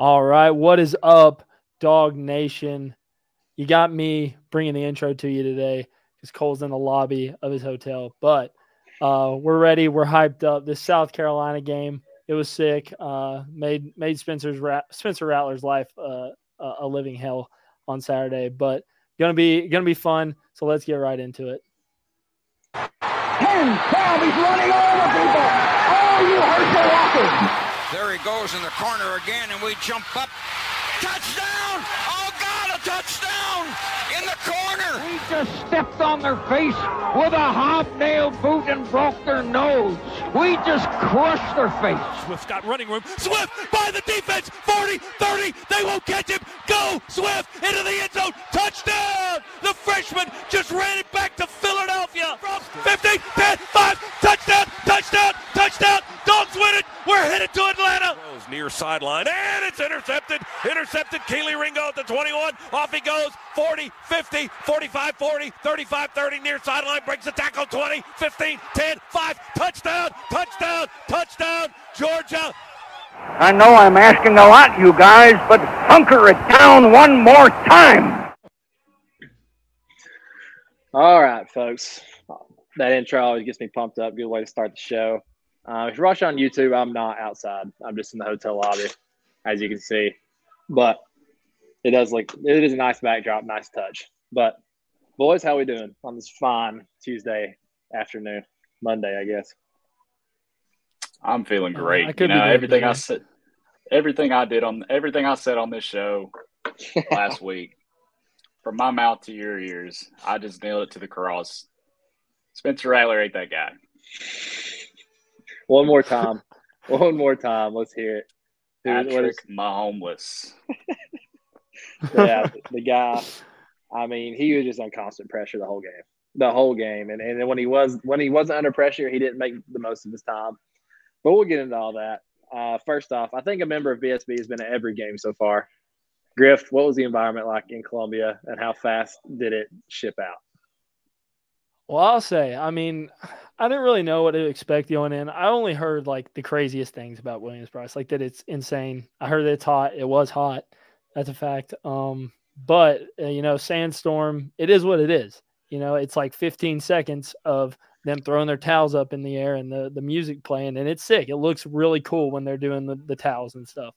All right. What is up, Dog Nation? You got me bringing the intro to you today because Cole's in the lobby of his hotel. But uh, we're ready. We're hyped up. This South Carolina game, it was sick. Uh, made made Spencer's Spencer Rattler's life uh, a living hell on Saturday, but gonna be gonna be fun. So let's get right into it. Twelve. He's running over people. Oh, you hurt the walking. There he goes in the corner again, and we jump up. Touchdown! Oh, God, a touchdown in the corner! We just stepped on their face with a hobnail boot and broke their nose. We just crushed their face. Swift's got running room. Swift by the defense. 40, 30. They won't catch him. Go, Swift, into the end zone. Touchdown! The freshman just ran it back to Philadelphia. From 15, 10, 5. Touchdown, touchdown, touchdown. Dogs win it. We're headed to Atlanta. Near sideline, and it's intercepted. Intercepted. Kelee Ringo at the 21. Off he goes. 40, 50, 45, 40, 35, 30. Near sideline. Breaks the tackle. 20, 15, 10, 5. Touchdown, touchdown, touchdown. Georgia. I know I'm asking a lot, you guys, but hunker it down one more time. All right, folks. That intro always gets me pumped up. Good way to start the show. Uh, if you're watching on YouTube, I'm not outside. I'm just in the hotel lobby, as you can see. But it does look it is a nice backdrop, nice touch. But boys, how we doing on this fine Tuesday afternoon, Monday, I guess. I'm feeling uh, great. Uh, you know, everything I said, everything I did on everything I said on this show last week, from my mouth to your ears, I just nailed it to the cross. Spencer Rattler ain't that guy. One more time. One more time. Let's hear it. Dude, Patrick is... Mahomeless. yeah, the guy. I mean, he was just on constant pressure the whole game. The whole game, and and when he was when he wasn't under pressure, he didn't make the most of his time. But we'll get into all that. Uh, first off, I think a member of BSB has been at every game so far. Griff, what was the environment like in Columbia, and how fast did it ship out? Well, I'll say, I mean, I didn't really know what to expect going in. I only heard like the craziest things about Williams-Brice, like that it's insane. I heard that it's hot. It was hot. That's a fact. Um, but uh, you know, sandstorm, it is what it is. You know, it's like 15 seconds of them throwing their towels up in the air and the, the music playing, and it's sick. It looks really cool when they're doing the, the towels and stuff.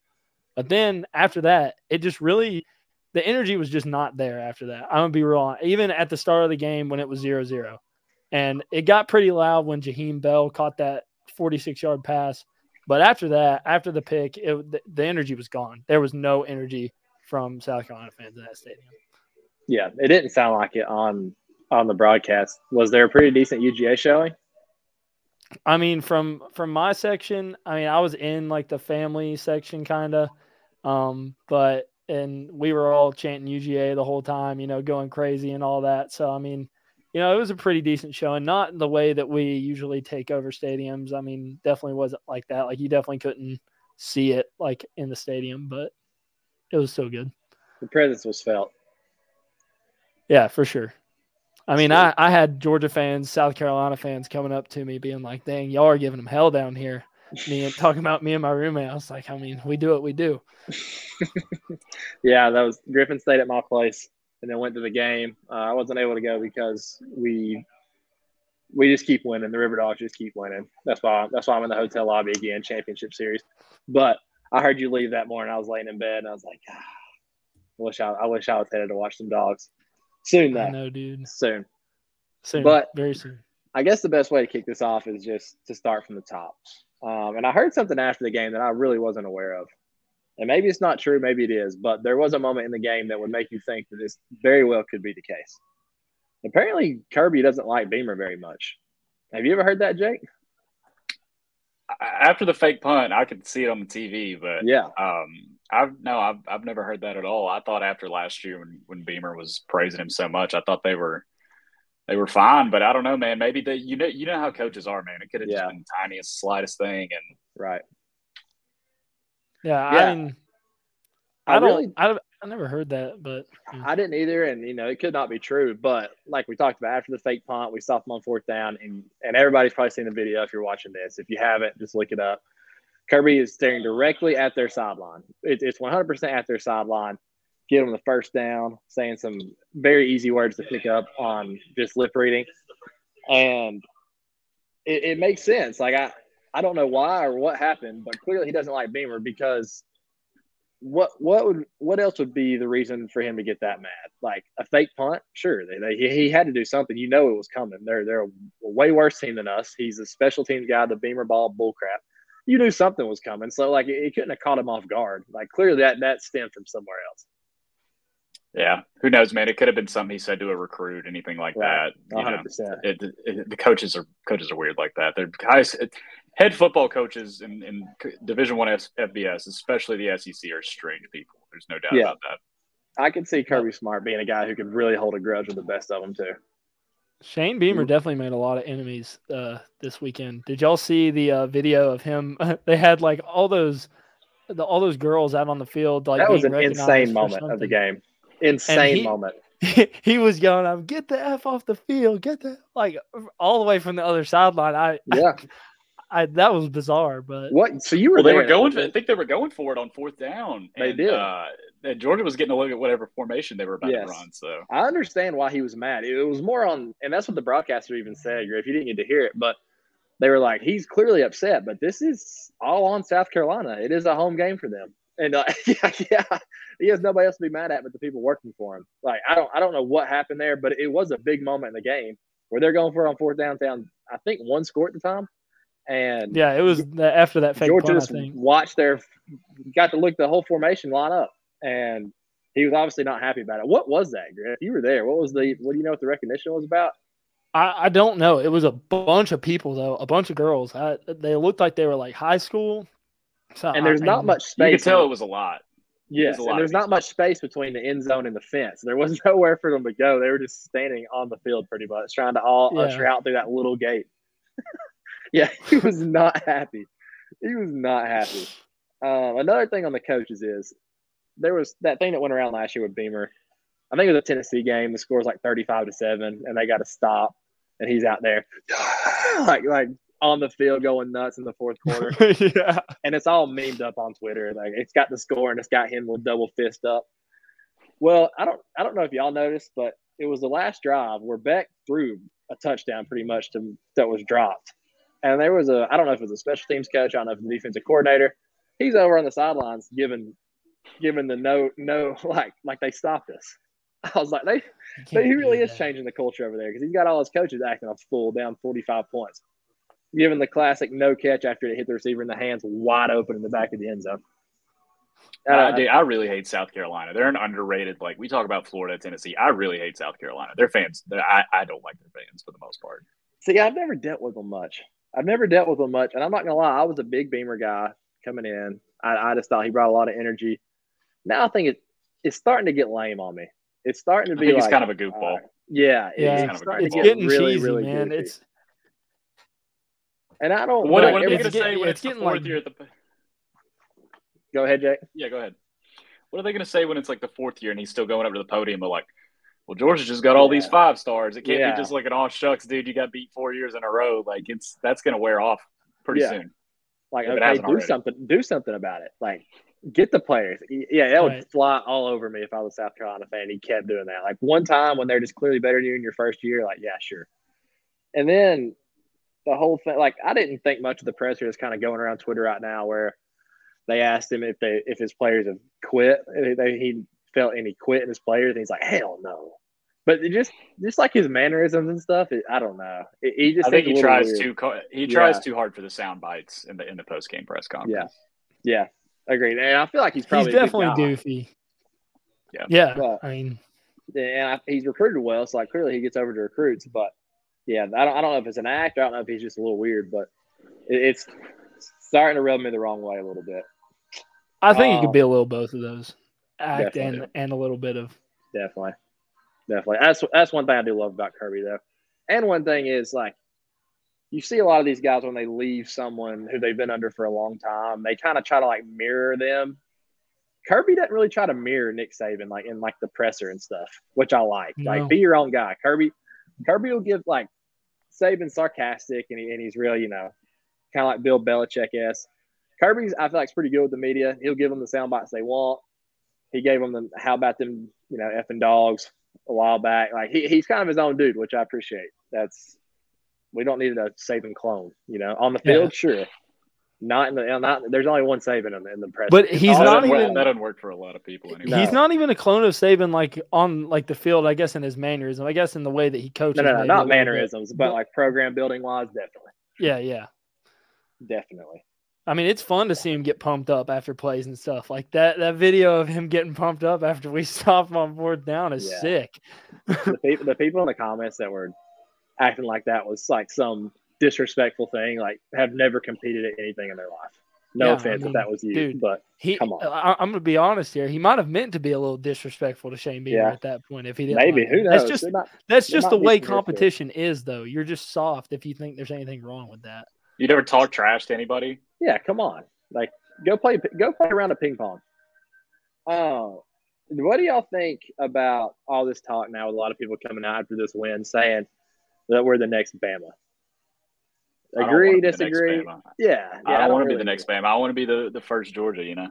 But then after that, it just really the energy was just not there after that. I'm gonna be real. Even at the start of the game when it was zero zero, and it got pretty loud when Jaheim Bell caught that 46 yard pass. But after that, after the pick, it, the, the energy was gone. There was no energy from South Carolina fans in that stadium. Yeah, it didn't sound like it on on the broadcast. Was there a pretty decent UGA showing? I mean, from from my section, I mean, I was in like the family section, kind of, um, but and we were all chanting UGA the whole time, you know, going crazy and all that. So I mean, you know, it was a pretty decent show, and not the way that we usually take over stadiums. I mean, definitely wasn't like that. Like you definitely couldn't see it like in the stadium, but it was so good. The presence was felt. Yeah, for sure. I mean, I, I had Georgia fans, South Carolina fans coming up to me being like, dang, y'all are giving them hell down here. Me and talking about me and my roommate. I was like, I mean, we do what we do. yeah, that was Griffin stayed at my place and then went to the game. Uh, I wasn't able to go because we we just keep winning. The River Dogs just keep winning. That's why that's why I'm in the hotel lobby again, championship series. But I heard you leave that morning. I was laying in bed and I was like, ah, I wish I, I wish I was headed to watch some dogs. Soon, though. I know, dude. Soon. Soon. But very soon. I guess the best way to kick this off is just to start from the top. Um, and I heard something after the game that I really wasn't aware of. And maybe it's not true, maybe it is, but there was a moment in the game that would make you think that this very well could be the case. Apparently, Kirby doesn't like Beamer very much. Have you ever heard that, Jake? After the fake punt, I could see it on the TV, but yeah, um, I've no, I've I've never heard that at all. I thought after last year when when Beamer was praising him so much, I thought they were they were fine, but I don't know, man. Maybe they, you know, you know how coaches are, man. It could have yeah. just been the tiniest, slightest thing, and right. Yeah, yeah. I mean, I, I don't, really, I, I never heard that, but hmm. I didn't either, and you know, it could not be true. But like we talked about after the fake punt, we stopped them on fourth down, and and everybody's probably seen the video if you're watching this. If you haven't, just look it up. Kirby is staring directly at their sideline. It, it's 100% at their sideline. Get them the first down, saying some very easy words to pick up on just lip reading. And it, it makes sense. Like, I, I don't know why or what happened, but clearly he doesn't like Beamer because what what would what else would be the reason for him to get that mad? Like a fake punt? Sure, they, they, he had to do something. You know it was coming. They're they're a way worse team than us. He's a special teams guy. The Beamer ball bullcrap. You knew something was coming, so like it, it couldn't have caught him off guard. Like clearly that that stemmed from somewhere else. Yeah, who knows, man? It could have been something he said to a recruit, anything like right. that. One hundred percent. The coaches are coaches are weird like that. They're guys. It, head football coaches in, in Division One FBS, especially the SEC, are strange people. There's no doubt yeah. about that. I could see Kirby Smart being a guy who could really hold a grudge with the best of them too. Shane Beamer definitely made a lot of enemies uh, this weekend. Did y'all see the uh, video of him? they had like all those, the, all those girls out on the field. Like that was an insane moment something. of the game. Insane he, moment. He, was going, "I'm get the f off the field, get the like all the way from the other sideline." I yeah. I, that was bizarre, but what? So you were well, they were going. For, I think they were going for it on fourth down. They and, did. Uh, and Georgia was getting a look at whatever formation they were about yes. to run. So I understand why he was mad. It was more on, and that's what the broadcaster even said. If you didn't get to hear it, but they were like, he's clearly upset. But this is all on South Carolina. It is a home game for them, and uh, yeah, yeah, he has nobody else to be mad at but the people working for him. Like I don't, I don't know what happened there, but it was a big moment in the game where they're going for it on fourth down, downtown. I think one score at the time. And yeah, it was after that fake Georgia punt, just watched their got to look the whole formation line up, and he was obviously not happy about it. What was that, Griff? You were there. What was the? What do you know what the recognition was about? I, I don't know. It was a bunch of people though, a bunch of girls. I, they looked like they were like high school. So and there's I, not much space. You could tell it was a lot. Yes, and there's not much space between the end zone and the fence. There was nowhere for them to go. They were just standing on the field pretty much, trying to all yeah. usher out through that little gate. Yeah, he was not happy. He was not happy. Um, another thing on the coaches is there was that thing that went around last year with Beamer. I think it was a Tennessee game. The score was like thirty-five to seven, and they got to stop, and he's out there like like on the field going nuts in the fourth quarter. yeah, and it's all memed up on Twitter. Like it's got the score and it's got him with double fist up. Well, I don't I don't know if y'all noticed, but it was the last drive where Beck threw a touchdown pretty much to that was dropped. And there was a, I don't know if it was a special teams coach, I don't know if it was a defensive coordinator. He's over on the sidelines giving, giving the no, no, like, like they stopped us. I was like, they, they he really is that. changing the culture over there because he's got all his coaches acting a fool down 45 points, giving the classic no catch after it hit the receiver in the hands wide open in the back of the end zone. Uh, dude, I really hate South Carolina. They're an underrated. Like we talk about Florida, Tennessee. I really hate South Carolina. Their fans. I I don't like their fans for the most part. See, I've never dealt with them much. I've never dealt with them much, and I'm not gonna lie, I was a big Beamer guy coming in. I, I just thought he brought a lot of energy. Now I think it, it's starting to get lame on me. It's starting to be. I think like, he's kind of a goofball. Uh, yeah, yeah, it's, it's, starting it's get getting really, cheesy, really man. Goofy. It's and I don't. What, like, what are they going to say when it's, it's the fourth like, year at the? Go ahead, Jake. Yeah, go ahead. What are they going to say when it's like the fourth year and he's still going up to the podium? But like, well, Georgia just got all yeah. these five stars. It can't yeah. be just like an oh shucks, dude, you got beat four years in a row. Like it's that's going to wear off pretty yeah. soon. Like, okay, do already. something, do something about it. Like, get the players. Yeah, that would right. fly all over me if I was a South Carolina fan. He kept doing that. Like one time when they're just clearly better than you in your first year, like, yeah, sure. And then the whole thing, like, I didn't think much of the presser is kind of going around Twitter right now where they asked him if they if his players have quit. They, he felt any quit in his players, and he's like, hell no. But just just like his mannerisms and stuff, it, I don't know. It, he just I think he tries weird. too he tries yeah. too hard for the sound bites in the in the post game press conference. Yeah, yeah, agreed. And I feel like he's probably he's definitely goofy. Yeah, yeah. But, I mean, and I, he's recruited well, so like clearly he gets over to recruits. But yeah, I don't I don't know if it's an act. I don't know if he's just a little weird, but it, it's starting to rub me the wrong way a little bit. I think um, it could be a little both of those act and and a little bit of definitely definitely. That's that's one thing I do love about Kirby though. And one thing is like you see a lot of these guys when they leave someone who they've been under for a long time, they kind of try to like mirror them. Kirby doesn't really try to mirror Nick Saban like in like the presser and stuff, which I like. No. Like be your own guy. Kirby Kirby will give like Saban sarcastic and, he, and he's real, you know, kind of like Bill Belichick s. Kirby's I feel like is pretty good with the media. He'll give them the sound bites they want. He gave them the how about them, you know, effing dogs a while back. Like he, he's kind of his own dude, which I appreciate. That's we don't need a Saban clone, you know. On the field, yeah. sure. Not in the not. There's only one Saban in the, in the press. But he's not even that doesn't work for a lot of people. Anyway. He's not even a clone of Saban, like on like the field. I guess in his mannerism. I guess in the way that he coaches. No, no, no not mannerisms, but, but like program building wise, definitely. Yeah, yeah, definitely. I mean, it's fun to see him get pumped up after plays and stuff like that. That video of him getting pumped up after we stop him on fourth down is yeah. sick. the, people, the people in the comments that were acting like that was like some disrespectful thing. Like, have never competed at anything in their life. No yeah, offense I mean, if that was you, dude, but he, come on. I, am going to be honest here. He might have meant to be a little disrespectful to Shane Beamer yeah. at that point if he didn't. Maybe like who knows? That's just not, that's just the way competition is, though. You're just soft if you think there's anything wrong with that. You never talk trash to anybody. Yeah, come on. Like, go play, go play around a ping pong. Oh, what do y'all think about all this talk now with a lot of people coming out after this win saying that we're the next Bama? Agree, disagree? Yeah, yeah, I don't, want to really be the next Bama. I want to be the, the first Georgia, you know?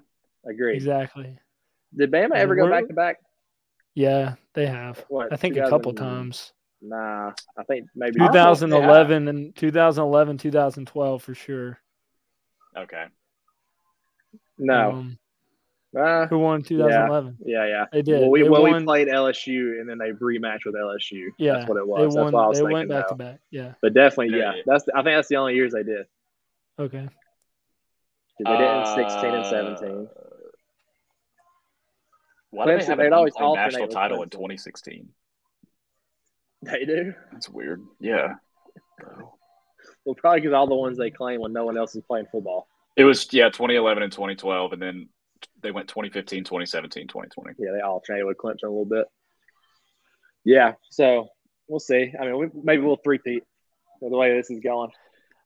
Agree. Exactly. Did Bama ever go back to back? Yeah, they have. What, I think a couple times. Nah, I think maybe 2011 and 2011, 2012 for sure. Okay. No. Um, uh, who won 2011? Yeah, yeah, yeah. They did. Well, we, they well, won, we played LSU and then they rematched with LSU. Yeah, that's what it was. They won, that's what I was they went back though. to back. Yeah, but definitely, yeah. yeah. That's I think that's the only years they did. Okay. They did it in 16 and 17. Uh, why do they have an always national title in 2016? They do. That's weird. Yeah. well, probably because all the ones they claim when no one else is playing football. It was yeah, 2011 and 2012, and then they went 2015, 2017, 2020. Yeah, they alternated with Clemson a little bit. Yeah, so we'll see. I mean, we, maybe we'll three-peat the way this is going.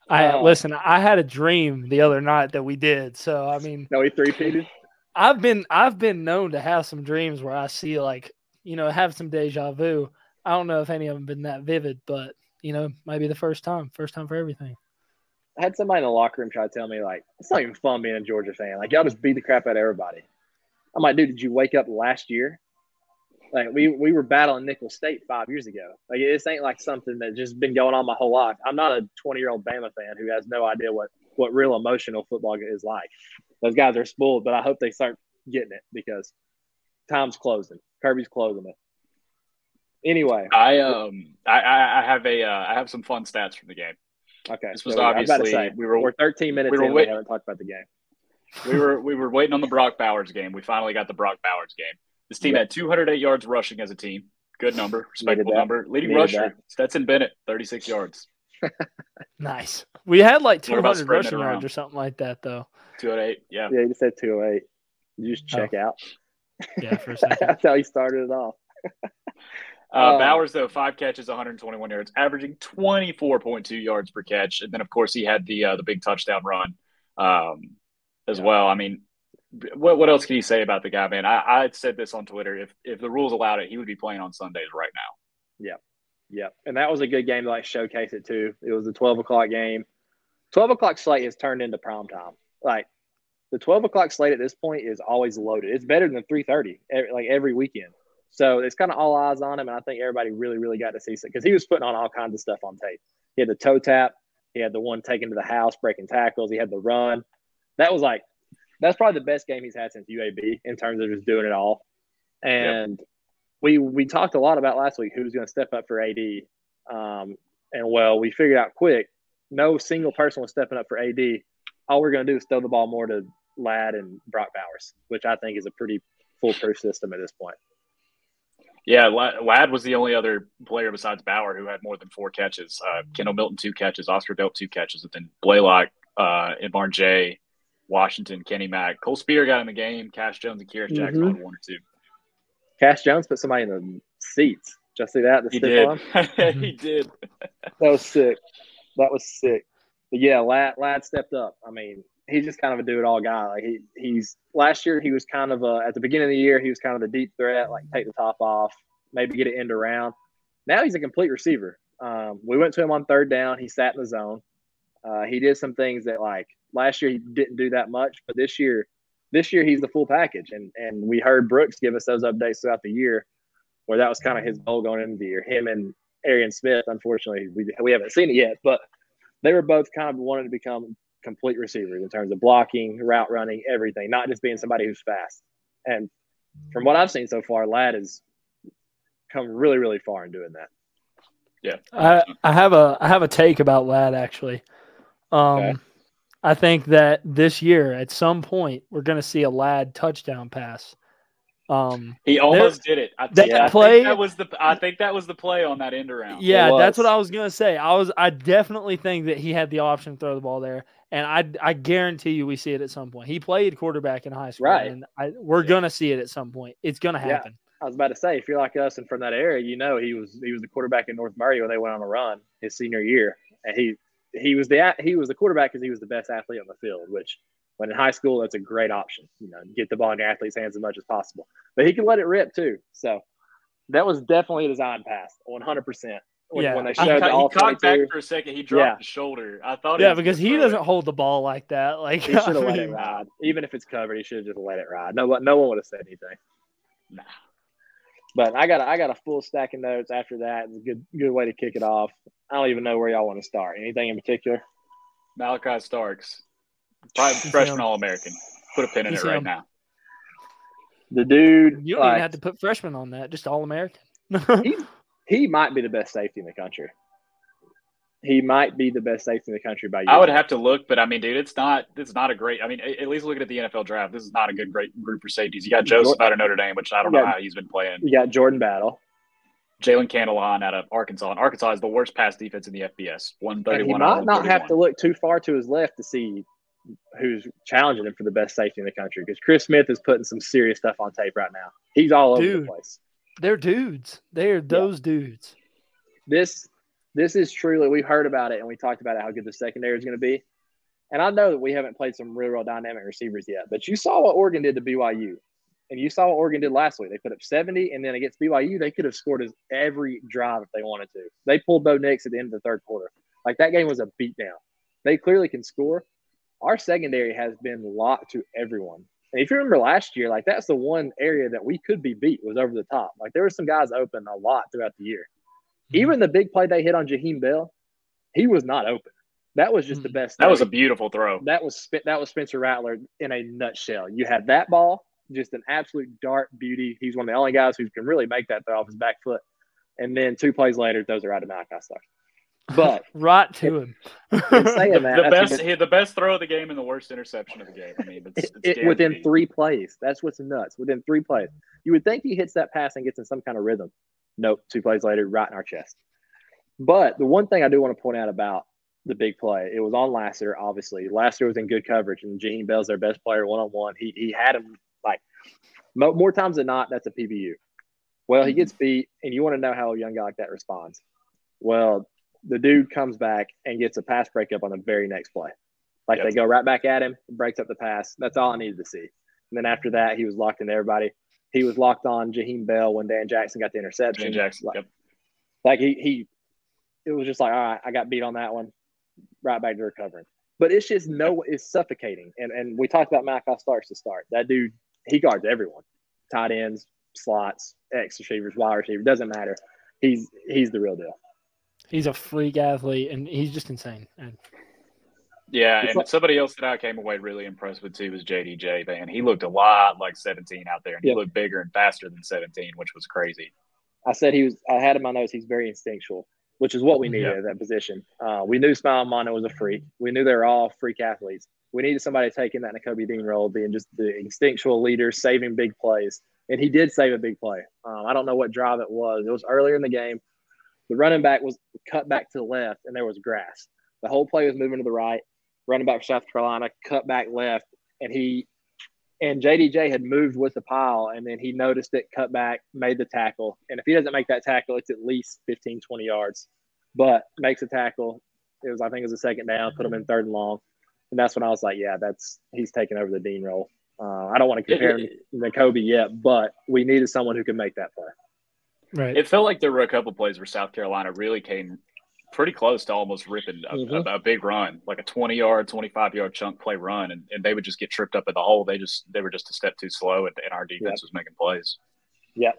I uh, listen. I had a dream the other night that we did. So I mean, no, we three-peated. I've been I've been known to have some dreams where I see like you know have some deja vu. I don't know if any of them been that vivid, but you know, might be the first time, first time for everything. I had somebody in the locker room try to tell me like it's not even fun being a Georgia fan. Like y'all just beat the crap out of everybody. I'm like, dude, did you wake up last year? Like we we were battling Nicholls State five years ago. Like this ain't like something that just been going on my whole life. I'm not a 20 year old Bama fan who has no idea what what real emotional football is like. Those guys are spoiled, but I hope they start getting it because time's closing. Kirby's closing it. Anyway, I um I I have a uh, I have some fun stats from the game. Okay, this was so obviously say, we were we're 13 minutes we were in. Wait- we haven't talked about the game. we were we were waiting on the Brock Bowers game. We finally got the Brock Bowers game. This team yep. had 208 yards rushing as a team. Good number, respectable number. Leading Needed rusher that. Stetson Bennett, 36 yards. nice. We had like 200 rushing yards or something like that, though. 208, yeah. Yeah, you just said 208. You just oh. check oh. out. Yeah, for a second. That's how he started it off. Uh, um, Bowers, though, five catches, 121 yards, averaging 24.2 yards per catch. And then, of course, he had the uh, the big touchdown run um, as yeah. well. I mean, what, what else can you say about the guy, man? I, I said this on Twitter. If if the rules allowed it, he would be playing on Sundays right now. Yeah. Yeah. And that was a good game to like showcase it too. It was a 12 o'clock game. 12 o'clock slate has turned into prime time. Like the 12 o'clock slate at this point is always loaded. It's better than 3:30 like every weekend. So it's kind of all eyes on him, and I think everybody really, really got to see it because he was putting on all kinds of stuff on tape. He had the toe tap, he had the one taken to the house, breaking tackles, he had the run. That was like that's probably the best game he's had since UAB in terms of just doing it all. And yep. we we talked a lot about last week who's going to step up for AD, um, and well, we figured out quick no single person was stepping up for AD. All we're going to do is throw the ball more to Ladd and Brock Bowers, which I think is a pretty foolproof system at this point. Yeah, Ladd was the only other player besides Bauer who had more than four catches. Uh, Kendall Milton two catches, Oscar Delp two catches, and then Blaylock, uh, and J, Washington, Kenny Mack, Cole Spear got in the game. Cash Jones and Kearis Jackson mm-hmm. one or two. Cash Jones put somebody in the seats. Just see that? The he did. he did. that was sick. That was sick. But yeah, Ladd, Ladd stepped up. I mean, he's just kind of a do it all guy. Like he he's last year he was kind of a at the beginning of the year he was kind of the deep threat, like take the top off, maybe get it end around. Now he's a complete receiver. Um, we went to him on third down. He sat in the zone. Uh, he did some things that like last year he didn't do that much, but this year, this year he's the full package. And and we heard Brooks give us those updates throughout the year, where that was kind of his goal going into the year. Him and Arian Smith, unfortunately, we we haven't seen it yet, but they were both kind of wanting to become complete receivers in terms of blocking, route running, everything, not just being somebody who's fast. And from what I've seen so far, Ladd has come really, really far in doing that. Yeah, I, I have a I have a take about Ladd actually. Um, okay. I think that this year, at some point, we're going to see a Ladd touchdown pass. Um, he almost did it. I think, that play that was the. I think that was the play on that end around. Yeah, that's what I was gonna say. I was. I definitely think that he had the option to throw the ball there, and I. I guarantee you, we see it at some point. He played quarterback in high school, right? And I, we're yeah. gonna see it at some point. It's gonna happen. Yeah. I was about to say, if you're like us and from that area, you know he was he was the quarterback in North Murray when they went on a run his senior year, and he he was the he was the quarterback because he was the best athlete on the field. Which, when in high school, that's a great option. You know, get the ball in your athlete's hands as much as possible. But he can let it rip too. So that was definitely a design pass, 100. percent when, yeah. when they showed I, the he caught back for a second. He dropped yeah. his shoulder. I thought, yeah, because he doesn't hold the ball like that. Like he should have let it ride, even if it's covered. He should have just let it ride. No, no one would have said anything. Nah. But I got a, I got a full stack of notes after that. It's a good good way to kick it off. I don't even know where y'all want to start. Anything in particular? Malaki Starks, probably freshman All American. Put a pin in it right now. The dude. You don't like, even have to put freshman on that. Just All American. he, he might be the best safety in the country he might be the best safety in the country by you. I would have to look, but I mean, dude, it's not. It's not a great. I mean, at least looking at the NFL draft, this is not a good great group for safeties. You got Joseph out of Notre Dame, which I don't know how he's been playing. You got Jordan Battle, Jalen Catalon out of Arkansas, and Arkansas is the worst pass defense in the FBS. One thirty one. He might not have to look too far to his left to see who's challenging him for the best safety in the country because Chris Smith is putting some serious stuff on tape right now. He's all Dude, over the place. They're dudes. They're those yeah. dudes. This this is truly we heard about it and we talked about it, how good the secondary is going to be. And I know that we haven't played some real, real dynamic receivers yet, but you saw what Oregon did to BYU, and you saw what Oregon did last week. They put up 70, and then against BYU, they could have scored every drive if they wanted to. They pulled Bo Nix at the end of the third quarter. Like that game was a beatdown. They clearly can score. Our secondary has been locked to everyone. And if you remember last year, like that's the one area that we could be beat was over the top. Like there were some guys open a lot throughout the year. Mm-hmm. Even the big play they hit on Jaheim Bell, he was not open. That was just the mm-hmm. best. That thing. was a beautiful throw. That was that was Spencer Rattler in a nutshell. You had that ball, just an absolute dart beauty. He's one of the only guys who can really make that throw off his back foot. And then two plays later, those are out of Malaki Starks. But right to him. saying that, the best, good, the best throw of the game and the worst interception of the game. I mean, it's, it's it, within three plays. That's what's nuts. Within three plays, you would think he hits that pass and gets in some kind of rhythm. Nope. Two plays later, right in our chest. But the one thing I do want to point out about the big play, it was on Lassiter, obviously. Lassiter was in good coverage, and Jaheim Bell's their best player one on one. He he had him like more times than not, that's a PBU. Well, he mm-hmm. gets beat, and you want to know how a young guy like that responds. Well, the dude comes back and gets a pass breakup on the very next play. Like yep. they go right back at him, breaks up the pass. That's all I needed to see. And then after that, he was locked into everybody. He was locked on Jaheim Bell when Dan Jackson got the interception. Dan Jackson, like, yep. like he he it was just like, all right, I got beat on that one, right back to recovering. But it's just no, it's suffocating. And and we talked about Malaki Starks to start. That dude, he guards everyone, tight ends, slots, X receivers, wide receiver, doesn't matter. He's he's the real deal. He's a freak athlete, and he's just insane. And yeah, and like, somebody else that I came away really impressed with too was JDJ. Man, he looked a lot like 17 out there, and he looked bigger and faster than 17, which was crazy. I said he was. I had in my notes. He's very instinctual which is what we needed yeah. at that position. Uh, we knew Smael Mondon was a freak. We knew they were all freak athletes. We needed somebody taking that Nakobe Dean role, being just the instinctual leader, saving big plays. And he did save a big play. Um, I don't know what drive it was. It was earlier in the game. The running back was cut back to the left, and there was grass. The whole play was moving to the right. Running back for South Carolina cut back left, and he and JDJ had moved with the pile and then he noticed it, cut back, made the tackle. And if he doesn't make that tackle, it's at least 15, 20 yards. But makes a tackle. It was, I think it was a second down, put him in third and long. And that's when I was like, yeah, that's he's taking over the Dean role. Uh, I don't want to compare him to Kobe yet, but we needed someone who could make that play. Right. It felt like there were a couple plays where South Carolina really came pretty close to almost ripping a, mm-hmm. a, a, big run, like a 20 yard, 25 yard chunk play run, and, and they would just get tripped up at the hole. They just they were just a step too slow, and, and our defense yep. was making plays. Yeah,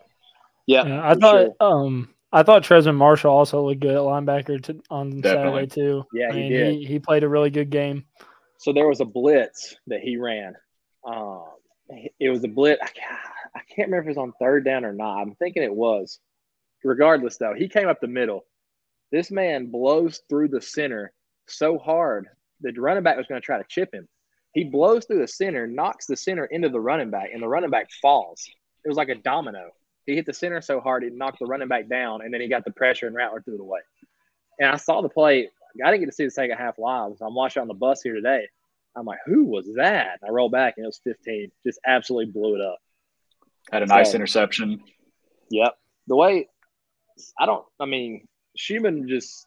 yeah. yeah I thought sure. um I thought Trezmen Marshall also looked good at linebacker to, on Definitely. Saturday too. Yeah, I mean, he did. He, he, played a really good game. So there was a blitz that he ran. Um, it was a blitz. I, I can't remember if it was on third down or not. I'm thinking it was. Regardless, though, he came up the middle. This man blows through the center so hard the running back was going to try to chip him. He blows through the center, knocks the center into the running back, and the running back falls. It was like a domino. He hit the center so hard he knocked the running back down, and then he got the pressure and Rattler threw it away. And I saw the play. I didn't get to see the second half live. So I'm watching on the bus here today. I'm like, who was that? I roll back and it was 15. Just absolutely blew it up. Had a nice so, interception. Yep. The way I don't. I mean, Schumann just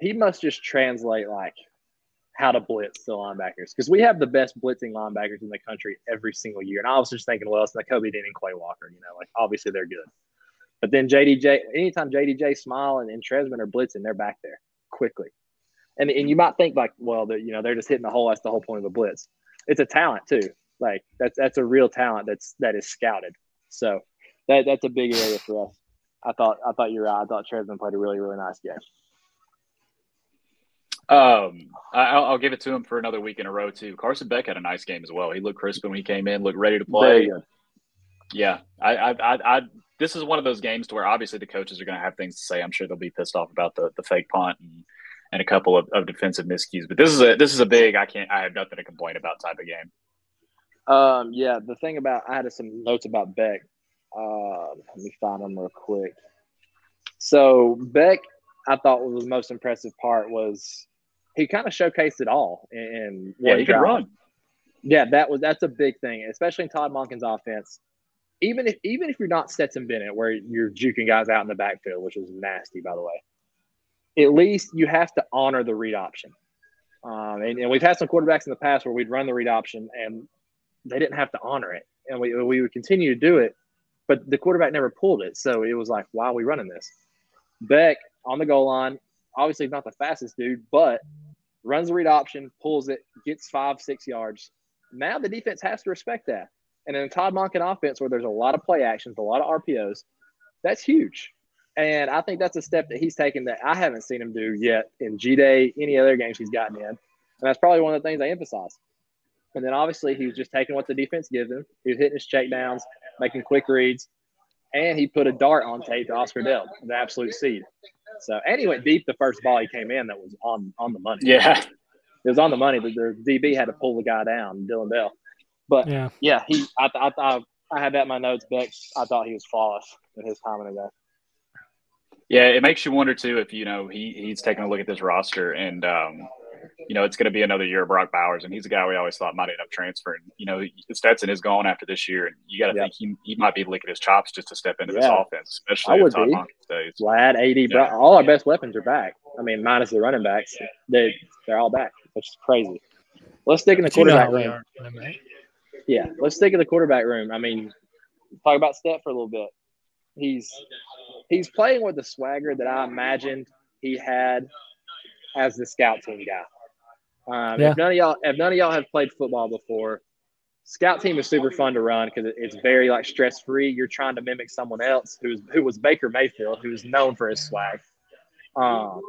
he must just translate like how to blitz the linebackers because we have the best blitzing linebackers in the country every single year. And I was just thinking, well, it's Nakobe Dean and Quay Walker. You know, like obviously they're good. But then JDJ, anytime JDJ Smael and, and Trezmen are blitzing, they're back there quickly. And and you might think like, well, you know, they're just hitting the hole. That's the whole point of the blitz. It's a talent too. Like that's that's a real talent that's that is scouted. So that that's a big area for us. I thought I thought you're right. I thought Trezmen played a really really nice game. Um, I'll, I'll, give it to him for another week in a row too. Carson Beck had a nice game as well. He looked crisp when he came in, looked ready to play. Yeah, I, I, I, I, this is one of those games to where obviously the coaches are going to have things to say. I'm sure they'll be pissed off about the, the fake punt and, and a couple of, of defensive miscues. But this is a this is a big. I can't. I have nothing to complain about type of game. Um, yeah, the thing about I had some notes about Beck. Uh, let me find them real quick. So Beck, I thought was the most impressive part was he kind of showcased it all. And yeah, he could run. Yeah, that was that's a big thing, especially in Todd Monken's offense. Even if even if you're not Stetson Bennett, where you're juking guys out in the backfield, which is nasty, by the way. At least you have to honor the read option. Um, and, and, we've had some quarterbacks in the past where we'd run the read option and they didn't have to honor it, and we we would continue to do it, but the quarterback never pulled it, so it was like, why are we running this? Beck on the goal line, obviously not the fastest dude, but runs the read option, pulls it, gets five, six yards. Now the defense has to respect that. And in a Todd Monken offense where there's a lot of play actions, a lot of RPOs, that's huge. And I think that's a step that he's taken that I haven't seen him do yet in G Day, any other games he's gotten in. And that's probably one of the things I emphasize. And then obviously he was just taking what the defense gives him. He was hitting his checkdowns, making quick reads, and he put a dart on tape to Oscar Delp, the absolute seed. So and he went deep the first ball he came in that was on on the money. Yeah, it was on the money, but the DB had to pull the guy down, Dylan Bell. But yeah, yeah, he I I I, I had that in my notes. Beck, I thought he was flawless in his time in the game. Yeah, it makes you wonder too if you know he he's taking a look at this roster and um, you know, it's going to be another year of Brock Bowers, and he's a guy we always thought might end up transferring. You know, Stetson is gone after this year, and you got to think he, he might be licking his chops just to step into yeah. this offense, especially I would Todd be. stays. Ladd, AD, yeah. all our best weapons are back. I mean, minus the running backs, they they're all back, which is crazy. Let's stick in the quarterback room. Yeah, let's stick in the quarterback room. I mean, talk about Stet for a little bit. He's he's playing with the swagger that I imagined he had as the scout team guy. Um, yeah. If none of y'all, if none of y'all have played football before, scout team is super fun to run because it's very like stress free. You're trying to mimic someone else who's who was Baker Mayfield, who's known for his swag. Um,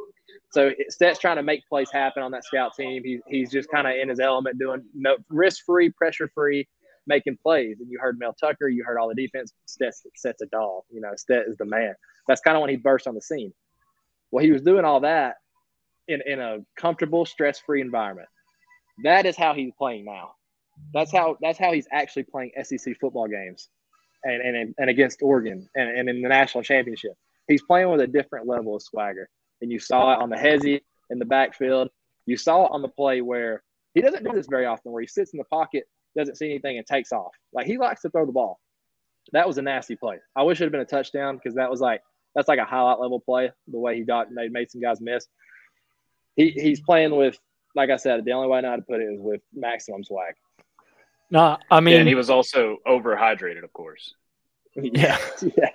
so Stet's trying to make plays happen on that scout team. He, he's just kind of in his element, doing no risk free, pressure free, making plays. And you heard Mel Tucker, you heard all the defense. Stet sets a doll. You know, Stet is the man. That's kind of when he burst on the scene. Well, he was doing all that in, in a comfortable, stress free environment. That is how he's playing now. That's how that's how he's actually playing SEC football games, and and, and against Oregon and, and in the national championship. He's playing with a different level of swagger, and you saw it on the hezzy in the backfield. You saw it on the play where he doesn't do this very often, where he sits in the pocket, doesn't see anything, and takes off. Like he likes to throw the ball. That was a nasty play. I wish it had been a touchdown because that was like that's like a highlight level play. The way he got made, made some guys miss he he's playing with, like I said, the only way I know how to put it is with maximum swag. No, I mean, and he was also overhydrated, of course. Yeah, yeah.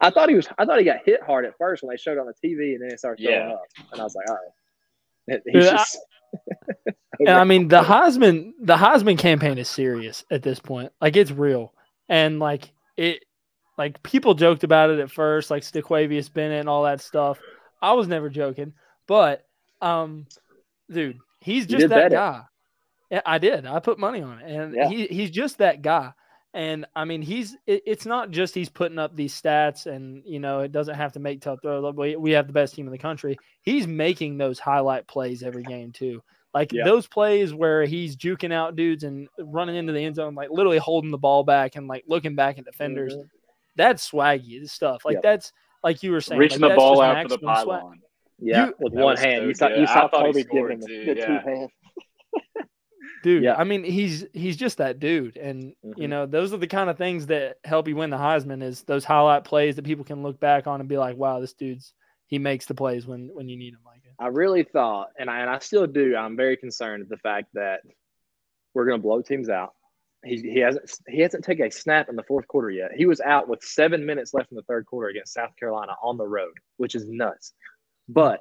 I thought he was. I thought he got hit hard at first when they showed it on the TV, and then it started throwing yeah. up, and I was like, oh. all right. He's yeah, just. I, I mean, the Heisman, the Heisman campaign is serious at this point. Like it's real, and like it, like people joked about it at first, like Staquavius Bennett and all that stuff. I was never joking, but um, dude, he's just that guy. It. I did. I put money on it, and yeah. he he's just that guy. And I mean, he's it, it's not just he's putting up these stats, and you know, it doesn't have to make tough throws. We, we have the best team in the country. He's making those highlight plays every game too. Like yeah. those plays where he's juking out dudes and running into the end zone, like literally holding the ball back and like looking back at defenders. Mm-hmm. That's swaggy stuff. Like that's like you were saying, reaching like, the ball out for the pylon. Swag. Yeah, you, with one hand. you saw, you saw Kobe giving the, the yeah. two hands dude. Yeah. I mean, he's he's just that dude, and mm-hmm. you know, those are the kind of things that help you win the Heisman. Is those highlight plays that people can look back on and be like, "Wow, this dude's he makes the plays when when you need him." Like. I really thought, and I and I still do. I'm very concerned at the fact that we're going to blow teams out. He, he hasn't he hasn't taken a snap in the fourth quarter yet. He was out with seven minutes left in the third quarter against South Carolina on the road, which is nuts. But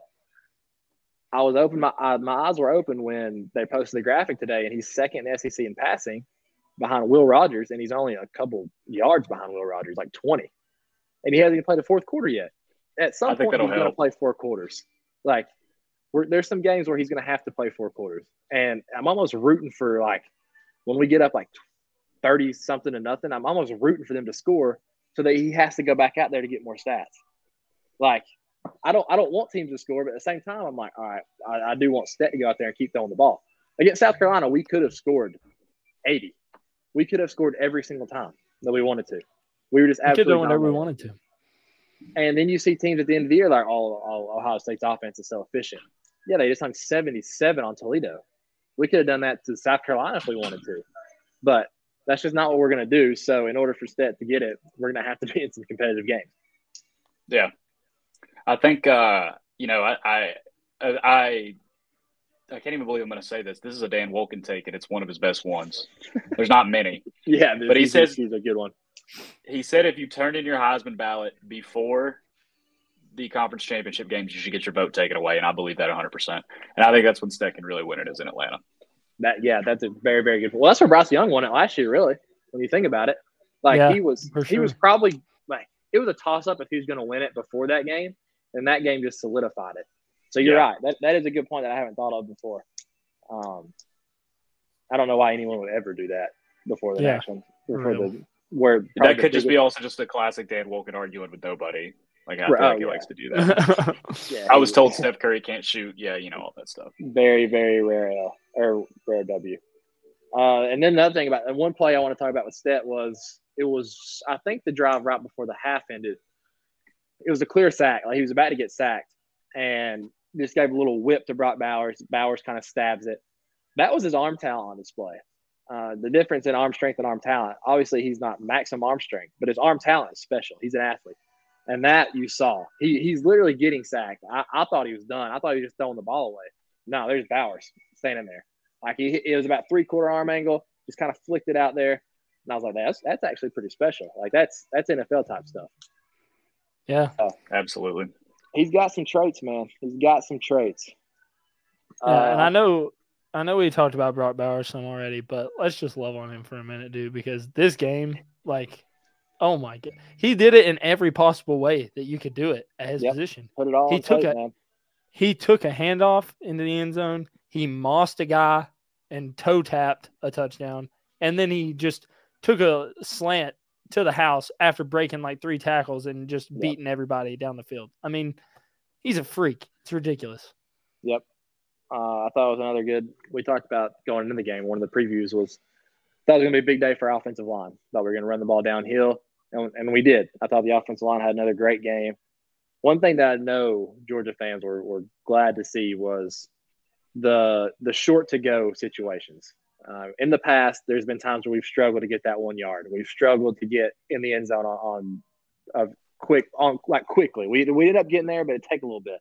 I was open. My uh, my eyes were open when they posted the graphic today, and he's second in SEC in passing behind Will Rogers, and he's only a couple yards behind Will Rogers, like twenty, and he hasn't even played the fourth quarter yet. At some point, he's going to play four quarters. Like, there's some games where he's going to have to play four quarters, and I'm almost rooting for like when we get up like thirty something to nothing. I'm almost rooting for them to score so that he has to go back out there to get more stats. Like I don't I don't want teams to score, but at the same time, I'm like, all right, I, I do want Stet to go out there and keep throwing the ball. Against South Carolina, we could have scored 80. We could have scored every single time that we wanted to. We were just absolutely we whenever we wanted to. And then you see teams at the end of the year like, oh, oh, Ohio State's offense is so efficient. Yeah, they just hung 77 on Toledo. We could have done that to South Carolina if we wanted to, but that's just not what we're going to do. So, in order for Stet to get it, we're going to have to be in some competitive games. Yeah, I think uh, you know I, I I I can't even believe I'm going to say this. This is a Dan Wolken take, and it's one of his best ones. There's not many. yeah, but he says he's a good one. He said if you turned in your Heisman ballot before the conference championship games, you should get your vote taken away, and I believe that 100. percent And I think that's when Stet can really win it is in Atlanta. That yeah, that's a very very good. Well, that's where Bryce Young won it last year. Really, when you think about it, like yeah, he was sure. he was probably like it was a toss up if he was going to win it before that game and that game just solidified it. So you're yeah. right. That that is a good point that I haven't thought of before. Um, I don't know why anyone would ever do that before the yeah. next one. Before the where that could just be also just a classic Dan Wolken arguing with nobody. Like I feel like oh, he yeah. likes to do that. yeah, I was told Steph Curry can't shoot. Yeah, you know all that stuff. Very very rare L or rare W. Uh, and then another thing about and one play I want to talk about with Stet was it was I think the drive right before the half ended it was a clear sack. Like he was about to get sacked and just gave a little whip to Brock Bowers. Bowers kind of stabs it. That was his arm talent on display. Uh, the difference in arm strength and arm talent. Obviously, he's not maximum arm strength, but his arm talent is special. He's an athlete, and that you saw. He, he's literally getting sacked. I, I thought he was done. I thought he was just throwing the ball away. No, there's Bowers standing there. Like he, it was about three quarter arm angle, just kind of flicked it out there, and I was like, that's that's actually pretty special. Like that's that's NFL type stuff. Yeah, uh, absolutely. He's got some traits, man. He's got some traits. Yeah, uh, and I know, I know we talked about Brock Bowers some already, but let's just love on him for a minute, dude, because this game, like, oh my god, he did it in every possible way that you could do it at his yep. position. Put it all. He took a, man. he took a handoff into the end zone. He mossed a guy and toe tapped a touchdown, and then he just took a slant to the house after breaking like three tackles and just yep. beating everybody down the field. I mean, he's a freak. It's ridiculous. Yep. Uh, I thought it was another good. We talked about going into the game. One of the previews was thought it was going to be a big day for offensive line. Thought we were going to run the ball downhill, and, and we did. I thought the offensive line had another great game. One thing that I know Georgia fans were, were glad to see was the the short to go situations. Uh, in the past, there's been times where we've struggled to get that one yard. We've struggled to get in the end zone on, on quick on like quickly. We we ended up getting there, but it take a little bit.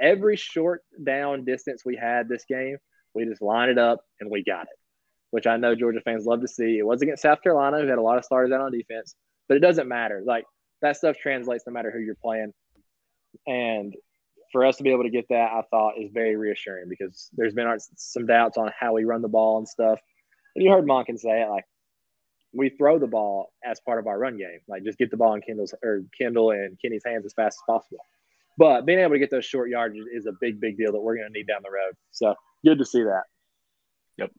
Every short down distance we had this game, we just lined it up and we got it. which I know Georgia fans love to see. It was against South Carolina, who had a lot of starters out on defense, but it doesn't matter. Like that stuff translates no matter who you're playing. And for us to be able to get that, I thought is very reassuring because there's been some doubts on how we run the ball and stuff. And you heard Monken say it like we throw the ball as part of our run game, like just get the ball in Kendall's or Kendall and Kenny's hands as fast as possible. But being able to get those short yards is a big, big deal that we're going to need down the road. So good to see that. Yep.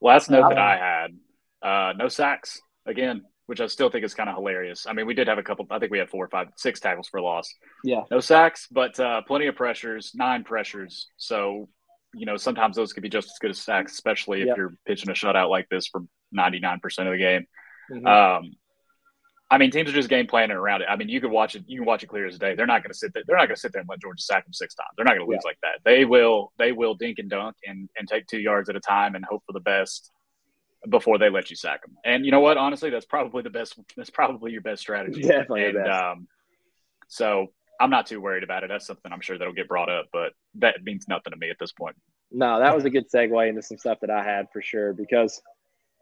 Last note that I had uh, no sacks again, which I still think is kind of hilarious. I mean, we did have a couple, I think we had four or five, six tackles for loss. Yeah. No sacks, but uh, plenty of pressures, nine pressures. So, you know, sometimes those could be just as good as sacks, especially if yep. you're pitching a shutout like this for 99% of the game. Mm-hmm. Um, I mean, teams are just game planning around it. I mean, you can watch it. You can watch it clear as day. They're not going to sit there. They're not going to sit there and let Georgia sack them six times. They're not going to lose yeah. like that. They will. They will dink and dunk and and take two yards at a time and hope for the best before they let you sack them. And you know what? Honestly, that's probably the best. That's probably your best strategy. Definitely. And um, so I'm not too worried about it. That's something I'm sure that'll get brought up, but that means nothing to me at this point. No, that was a good segue into some stuff that I had for sure because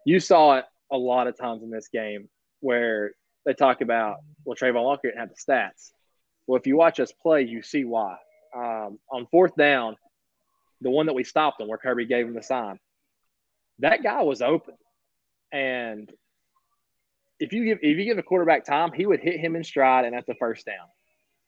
you saw it a lot of times in this game where they talk about, well, Travon Walker didn't have the stats. Well, if you watch us play, you see why. Um, on fourth down, the one that we stopped him, where Kirby gave him the sign, that guy was open. And if you give if you give a quarterback time, he would hit him in stride, and that's a first down.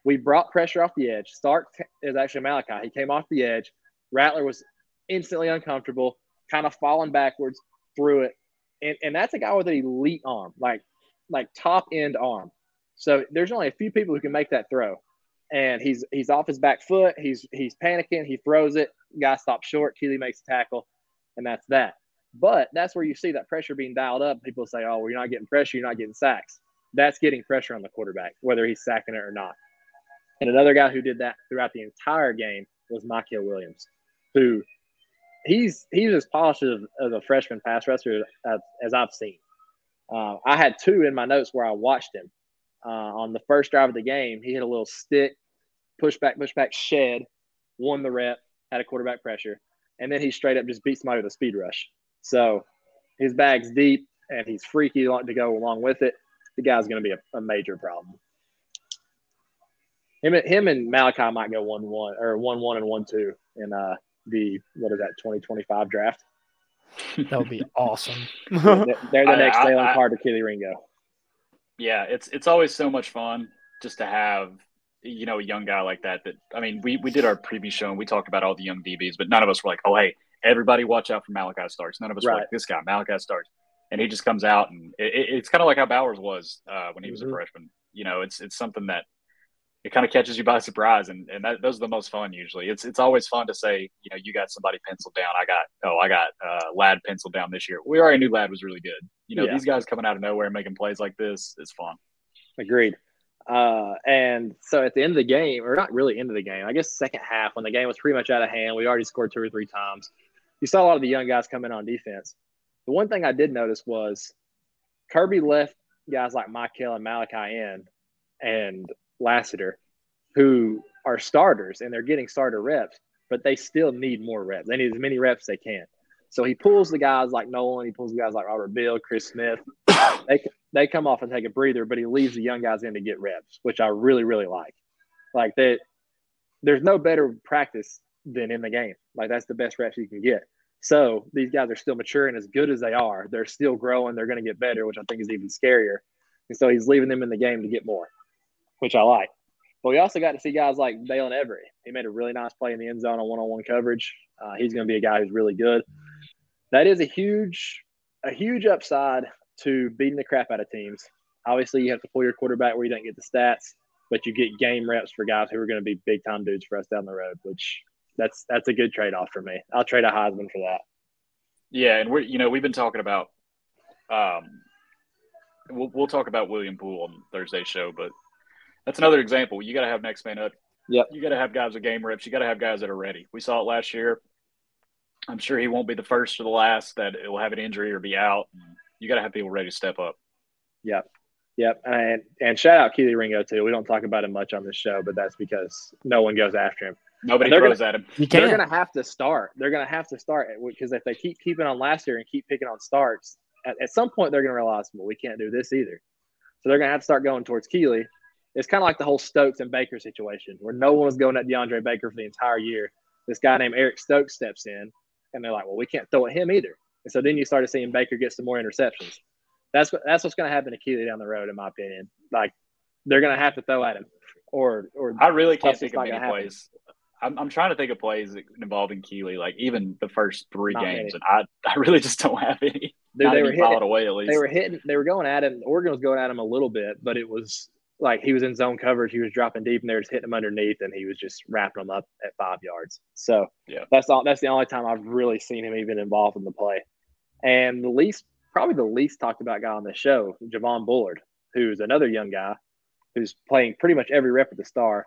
We brought pressure off the edge. Stark is actually Malaki. He came off the edge. Rattler was instantly uncomfortable, kind of falling backwards through it. And, and that's a guy with an elite arm. Like like top end arm. So there's only a few people who can make that throw. And he's he's off his back foot. He's he's panicking. He throws it. Guy stops short. Kelee makes a tackle, and that's that. But that's where you see that pressure being dialed up. People say, "Oh, well, you're not getting pressure. You're not getting sacks." That's getting pressure on the quarterback, whether he's sacking it or not. And another guy who did that throughout the entire game was Mykel Williams, who he's he's as polished as, as a freshman pass rusher as, as I've seen. Uh, I had two in my notes where I watched him. Uh, on the first drive of the game, he hit a little stick, pushback, pushback, shed, won the rep, had a quarterback pressure, and then he straight up just beat somebody with a speed rush. So his bag's deep and he's freaky to go along with it. The guy's going to be a, a, major problem. Him, him and Malaki might go one one or one one and one two in uh, the what is that twenty twenty five draft. That would be awesome. they're, the next I, Jalen Carter, Kelee Ringo. Yeah, it's it's always so much fun just to have you know a young guy like that. That I mean, we we did our preview show and we talked about all the young DBs, but none of us were like, oh hey, everybody watch out for Malaki Starks. None of us right. like this guy, Malaki Starks, and he just comes out and it, it's kind of like how Bowers was uh, when he was mm-hmm. a freshman. You know, it's it's something that it kind of catches you by surprise, and and that, those are the most fun usually. It's it's always fun to say, you know, you got somebody penciled down. I got oh, I got uh, Ladd penciled down this year. We already knew Ladd was really good. You know, yeah. these guys coming out of nowhere making plays like this is fun. Agreed. Uh, and so at the end of the game, or not really end of the game, I guess second half when the game was pretty much out of hand, we already scored two or three times. You saw a lot of the young guys come in on defense. The one thing I did notice was Kirby left guys like Mykel and Malaki in, and Lassiter, who are starters and they're getting starter reps, but they still need more reps. They need as many reps they can. So he pulls the guys like Nolan, he pulls the guys like Robert Beal, Chris Smith. they they come off and take a breather, but he leaves the young guys in to get reps, which I really really like. Like that, there's no better practice than in the game. Like that's the best reps you can get. So these guys are still maturing as good as they are. They're still growing. They're going to get better, which I think is even scarier. And so he's leaving them in the game to get more which I like. But we also got to see guys like Daylen Everette. He made a really nice play in the end zone on one-on-one coverage. Uh, he's going to be a guy who's really good. That is a huge, a huge upside to beating the crap out of teams. Obviously, you have to pull your quarterback where you don't get the stats, but you get game reps for guys who are going to be big time dudes for us down the road. Which that's that's a good trade off for me. I'll trade a Heisman for that. Yeah, and we're you know we've been talking about um, we'll, we'll talk about William Poole on Thursday's show, but that's another example. You got to have next man up. Yep. You got to have guys with game reps. You got to have guys that are ready. We saw it last year. I'm sure he won't be the first or the last that will have an injury or be out. You got to have people ready to step up. Yep. Yep. And and shout out Kelee Ringo too. We don't talk about him much on this show, but that's because no one goes after him. Nobody throws gonna, at him. You they're going to have to start. They're going to have to start because if they keep keeping on last year and keep picking on starts, at, at some point they're going to realize, well, we can't do this either. So they're going to have to start going towards Kelee. It's kind of like the whole Stokes and Baker situation where no one was going at DeAndre Baker for the entire year. This guy named Eric Stokes steps in, and they're like, well, we can't throw at him either. And so then you started seeing Baker get some more interceptions. That's what that's what's going to happen to Kelee down the road, in my opinion. Like they're going to have to throw at him, or or I really can't think of any plays. I'm, I'm trying to think of plays involving Kelee, like even the first three Not games, many. and I I really just don't have any. Dude, they were hitting, away at least. They were hitting. They were going at him. Oregon was going at him a little bit, but it was like he was in zone coverage. He was dropping deep, and they were just hitting him underneath, and he was just wrapping them up at five yards. So yeah, that's all. That's the only time I've really seen him even involved in the play. And the least, probably the least talked about guy on the show, Javon Bullard, who's another young guy who's playing pretty much every rep at the star.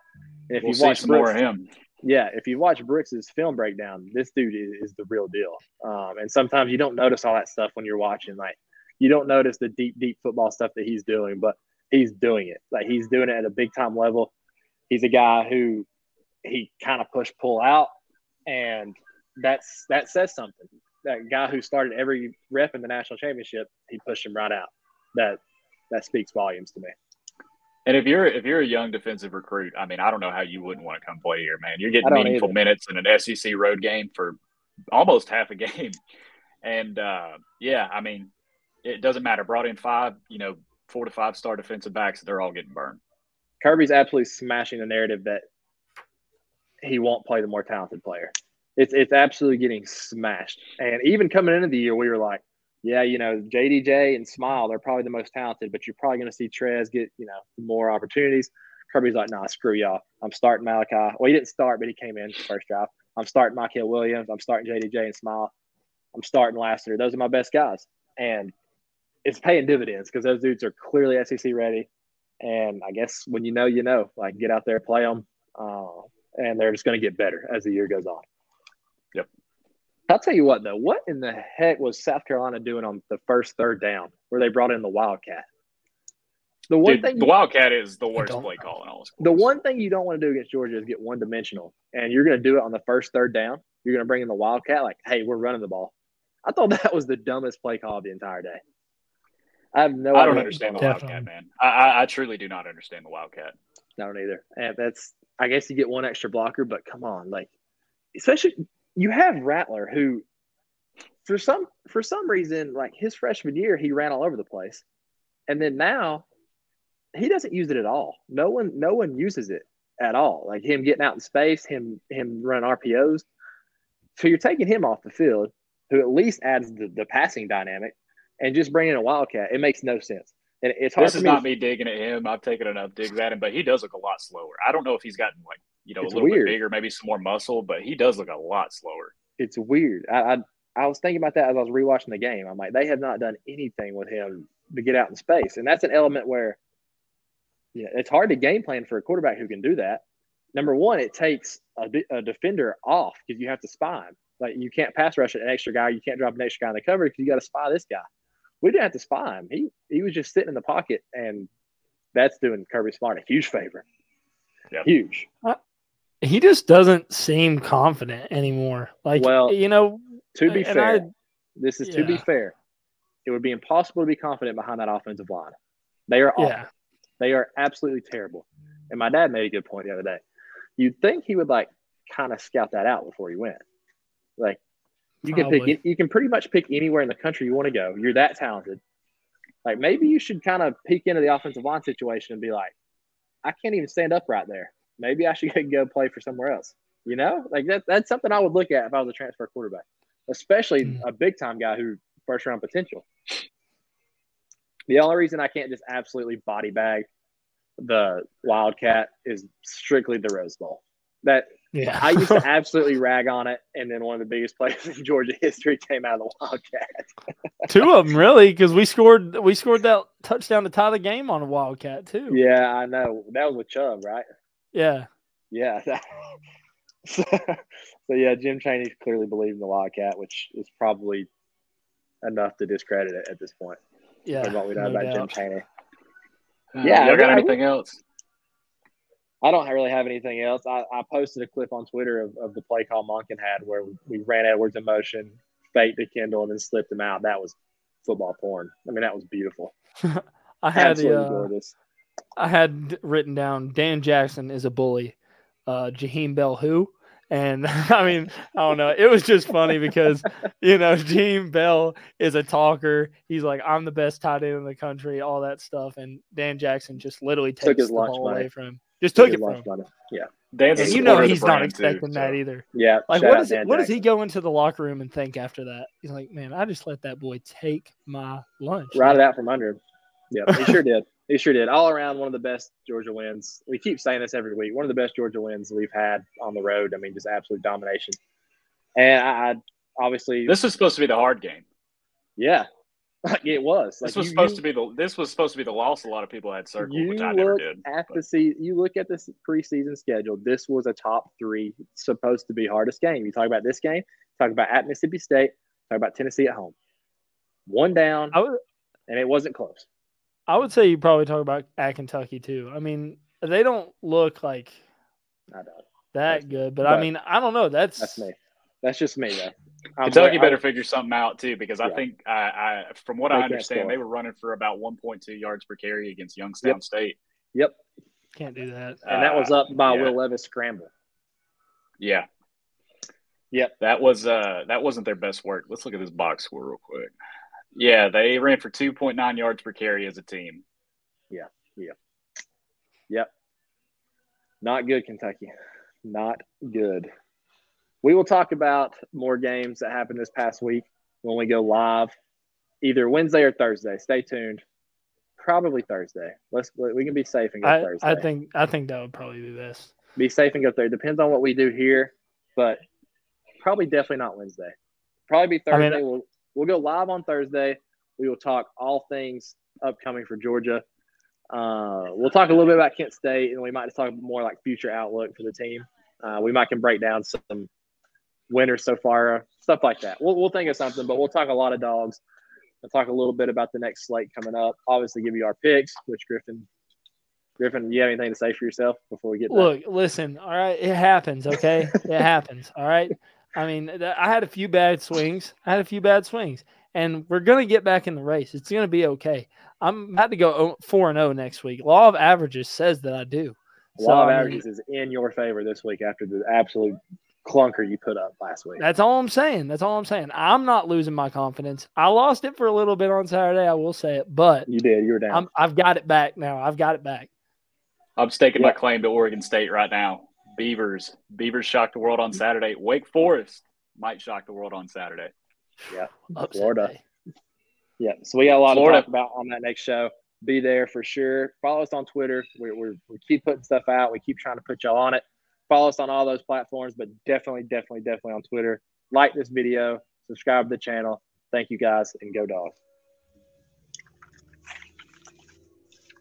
And if we'll you watch Brooks, more of him, yeah, if you watch Brooks's film breakdown, this dude is, is the real deal. Um, and sometimes you don't notice all that stuff when you're watching. Like you don't notice the deep, deep football stuff that he's doing, but he's doing it. Like he's doing it at a big time level. He's a guy who he kind of push pull out, and that's that says something. That guy who started every rep in the national championship, he pushed him right out. That that speaks volumes to me. And if you're if you're a young defensive recruit, I mean, I don't know how you wouldn't want to come play here, man. You're getting meaningful either. minutes in an SEC road game for almost half a game, and uh, yeah, I mean, it doesn't matter. Brought in five, you know, four to five star defensive backs, they're all getting burned. Kirby's absolutely smashing the narrative that he won't play the more talented player. It's it's absolutely getting smashed. And even coming into the year, we were like, yeah, you know, JDJ and Smael, they're probably the most talented, but you're probably going to see Trez get, you know, more opportunities. Kirby's like, nah, screw y'all. I'm starting Malaki. Well, he didn't start, but he came in first drive. I'm starting Mykel Williams. I'm starting JDJ and Smael. I'm starting Lassiter. Those are my best guys. And it's paying dividends because those dudes are clearly SEC ready. And I guess when you know, you know, like get out there, play them. Uh, and they're just going to get better as the year goes on. I'll tell you what, though, what in the heck was South Carolina doing on the first third down where they brought in the Wildcat? The one Dude, thing the Wildcat is the worst play call in all schools. The one thing you don't want to do against Georgia is get one dimensional, and you're going to do it on the first third down. You're going to bring in the Wildcat, like, hey, we're running the ball. I thought that was the dumbest play call of the entire day. I have no. I don't understand the Definitely. Wildcat, man. I, I, I truly do not understand the Wildcat. I don't either. And that's I guess you get one extra blocker, but come on, like especially you have Rattler who for some for some reason like his freshman year he ran all over the place. And then now he doesn't use it at all. No one no one uses it at all. Like him getting out in space him him running rpos so you're taking him off the field who at least adds the, the passing dynamic and just bringing a wildcat. It makes no sense. And it's hard this is me not me digging at him. I've taken enough digs at him but he does look a lot slower. I don't know if he's gotten like you know, it's a little weird. bit bigger, maybe some more muscle, but he does look a lot slower. It's weird. I, I, I was thinking about that as I was rewatching the game. I'm like, they have not done anything with him to get out in space, and that's an element where, yeah, it's hard to game plan for a quarterback who can do that. Number one, it takes a, a defender off because you have to spy him. Like you can't pass rush an extra guy, you can't drop an extra guy in the cover because you got to spy this guy. We didn't have to spy him. He he was just sitting in the pocket, and that's doing Kirby Smart a huge favor. Yep. Huge he just doesn't seem confident anymore. Like, well, you know, to be fair, I, this is yeah. to be fair. It would be impossible to be confident behind that offensive line. They are awful. Yeah. They are absolutely terrible. And my dad made a good point the other day. You'd think he would like kind of scout that out before he went. Like you Probably. can pick you can pretty much pick anywhere in the country you want to go. You're that talented. Like maybe you should kind of peek into the offensive line situation and be like, I can't even stand up right there maybe I should go play for somewhere else. You know, like that, that's something I would look at if I was a transfer quarterback, especially mm. a big time guy who first round potential. The only reason I can't just absolutely body bag the Wildcat is strictly the Rose Bowl. That yeah. I used to absolutely rag on it, and then one of the biggest plays in Georgia history came out of the Wildcat. Two of them, really, because we scored we scored that touchdown to tie the game on a Wildcat too. Yeah, I know that was with Chubb, right? Yeah. Yeah. so, so, yeah, Jim Chaney clearly believed in the Wildcat, which is probably enough to discredit it at this point. Yeah. what we know no about doubt. Jim Chaney. Uh, yeah. You got anything else? I don't really have anything else. I, I posted a clip on Twitter of, of the play call Monken had where we ran Edwards in motion, faked to Kendall, and then slipped him out. That was football porn. I mean, that was beautiful. I had the, uh, I had written down Dan Jackson is a bully. Uh, Jaheim Bell who? And I mean, I don't know. It was just funny because, you know, Jaheim Bell is a talker. He's like, I'm the best tight end in the country, all that stuff. And Dan Jackson just literally takes Took his the ball away from him. Just took, took it from him. Money. Yeah. Dan's and you know he's not expecting too, that so. either. Yeah. Like what is it, what does he go into the locker room and think after that? He's like, Man, I just let that boy take my lunch. Right it out from under him. Yeah, he sure did. He sure did. All around, one of the best Georgia wins. We keep saying this every week. One of the best Georgia wins we've had on the road. I mean, just absolute domination. And I, I obviously this was supposed to be the hard game. Yeah, like it was. Like this was you, supposed you, to be the this was supposed to be the loss. A lot of people had circled, which I never did. At but. the se- you look at this preseason schedule. This was a top three supposed to be hardest game. You talk about this game. Talk about at Mississippi State. Talk about Tennessee at home. One down, would, and it wasn't close. I would say you probably talk about at Kentucky too. I mean, they don't look like that that's good, but, but, I mean, I don't know. That's that's me. That's just me though. I'm Kentucky better figure something out too, because yeah. I think I, I, from what they I understand, they were running for about 1.2 yards per carry against Youngstown yep. State. Yep, can't do that. And that was up by uh, yeah. Will Levis scramble. Yeah. Yep. That was uh that wasn't their best work. Let's look at this box score real quick. Yeah, they ran for 2.9 yards per carry as a team. Yeah, yeah, yep. Not good, Kentucky. Not good. We will talk about more games that happened this past week when we go live, either Wednesday or Thursday. Stay tuned. Probably Thursday. Let's we can be safe and go I, Thursday. I think I think that would probably be best. Be safe and go Thursday. Depends on what we do here, but probably definitely not Wednesday. Probably be Thursday. I mean, we'll We'll go live on Thursday. We will talk all things upcoming for Georgia. Uh, we'll talk a little bit about Kent State, and we might just talk more like future outlook for the team. Uh, we might can break down some winners so far, stuff like that. We'll, we'll think of something, but we'll talk a lot of dogs. We'll talk a little bit about the next slate coming up. Obviously, give you our picks, which Griffin Griffin, you have anything to say for yourself before we get? Look, listen. All right, it happens. Okay, it happens. All right. I mean, I had a few bad swings. I had a few bad swings, and we're gonna get back in the race. It's gonna be okay. I'm about to go four and zero oh next week. Law of averages says that I do. Law so, of I mean, averages is in your favor this week after the absolute clunker you put up last week. That's all I'm saying. That's all I'm saying. I'm not losing my confidence. I lost it for a little bit on Saturday. I will say it, but you did. You're down. i have got it back now. I've got it back. I'm staking my claim to Oregon State right now. Beavers. Beavers shocked the world on Saturday. Wake Forest might shock the world on Saturday. Yeah, Florida. Yeah, so we got a lot Florida. to talk about on that next show. Be there for sure. Follow us on Twitter. We, we we keep putting stuff out. We keep trying to put y'all on it. Follow us on all those platforms, but definitely, definitely, definitely on Twitter. Like this video, subscribe to the channel. Thank you guys, and go dogs.